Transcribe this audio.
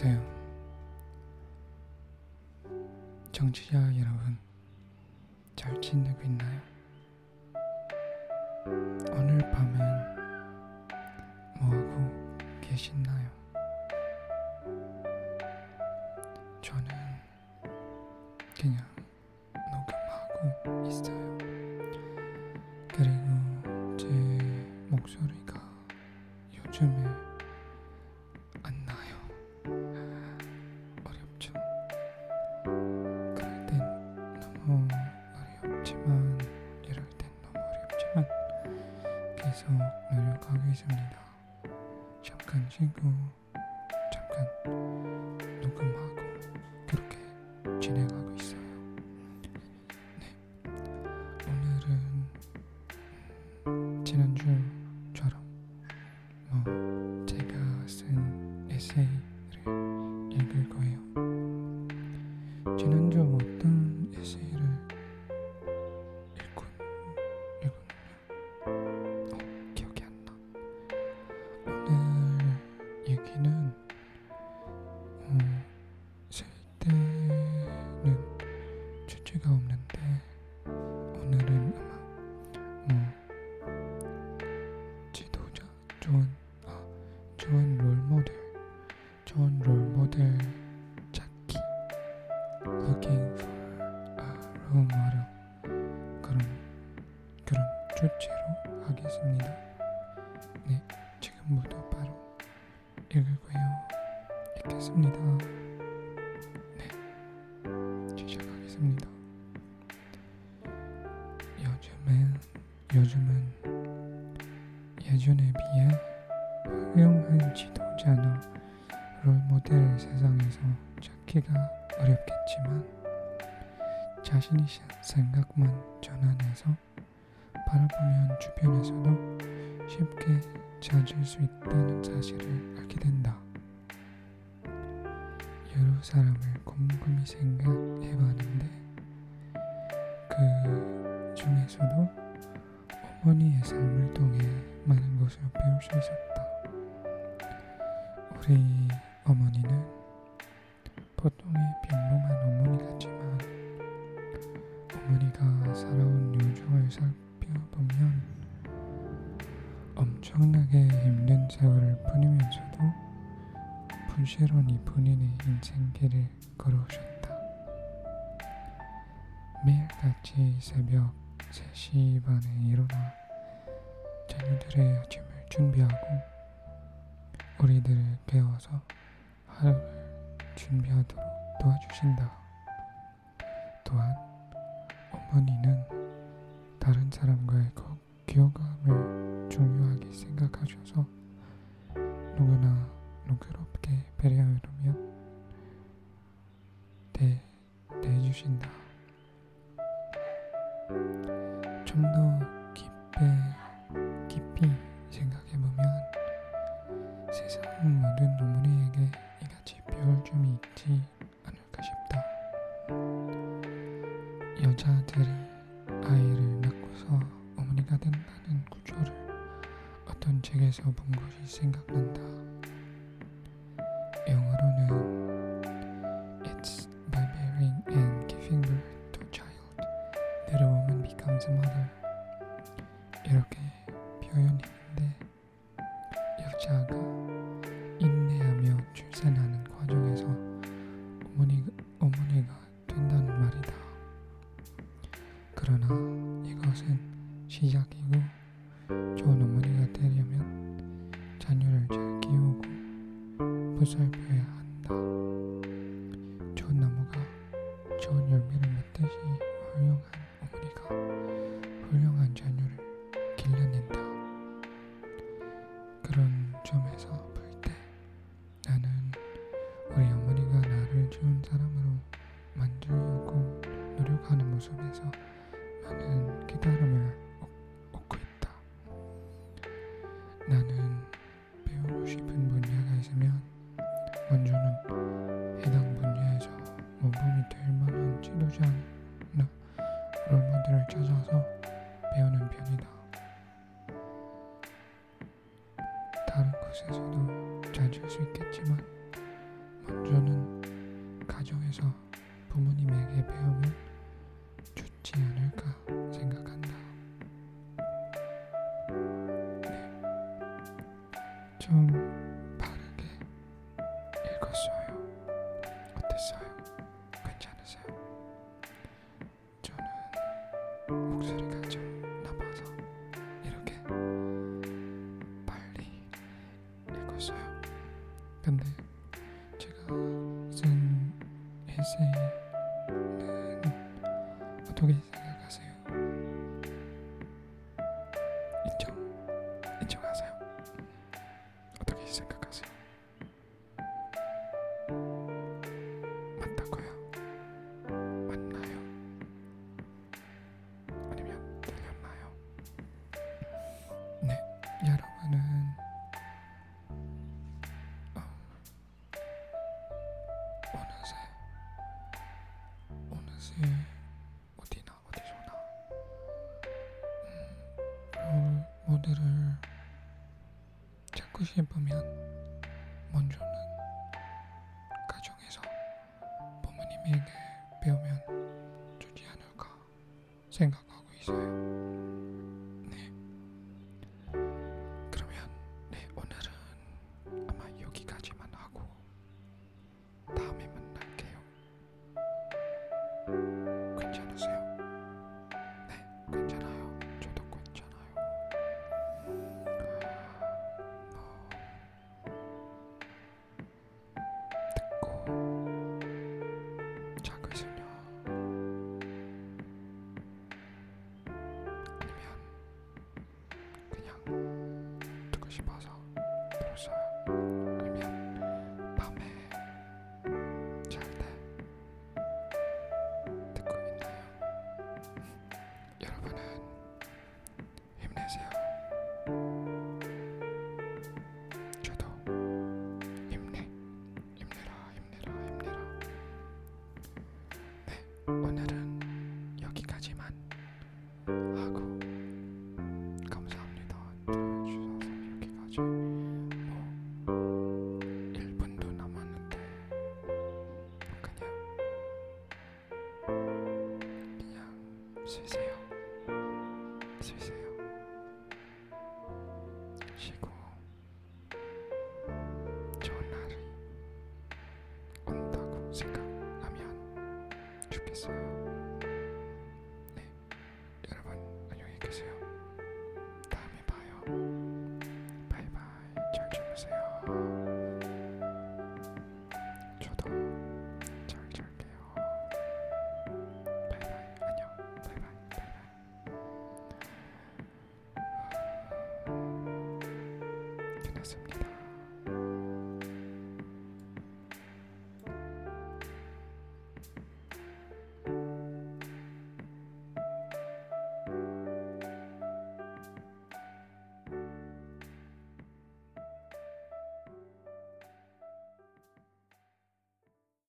안녕하세요. 정치자 여러분, 잘 지내고 있나요? 오늘 밤엔 뭐하고 계시나요? 저는 그냥 녹음하고 있어요. 그리고 제 목소리가 요즘에 잠깐 쉬고 잠깐 녹음하고 그렇게 진행하고 있어요. 네. 오늘은 음, 지난주 처럼 뭐 제가 쓴 에세이 looking for a role model 그런 그런 주제로 하겠습니다. 네 지금부터 바로 읽을거예요. 읽겠습니다. 네 시작하겠습니다. 요즘엔 요즘은 예전에 비해 훌륭한 지도 자신이 시- 생각만 전환해서 바라보면 주변에서도 쉽게 찾을 수 있다는 사실을 알게 된다. 여러 사람을 곰곰이 생각해 봤는데 그 중에서도 어머니의 삶을 통해 많은 것을 배울 수 있었다. 우리 어머니는 보통의 살아온 요정을 살펴보면 엄청나게 힘든 세월을 보내면서도 부지런히 본인의 인생길을 걸어오셨다. 매일같이 새벽 3시 반에 일어나 자녀들의 아침을 준비하고 우리들을 깨워서 하루를 준비하도록 도와주신다. 또한 어머니는 다른 사람과의 그 교감을 중요하게 누구 어떤 책에서 본 것이 생각난다. 영어로는 It's by bearing and giving birth to a child that a woman becomes a mother 이렇게 표현했는데 여자가 보살 Portugais. 정보들을 자꾸 싶으면 먼저는 가정에서 부모님에게 배우면 좋지 않을까 생각. 싶어서들었 어. 쉬세요. 쉬세요. 쉬고 좋은 날이 온다고 생각하면 좋겠어요.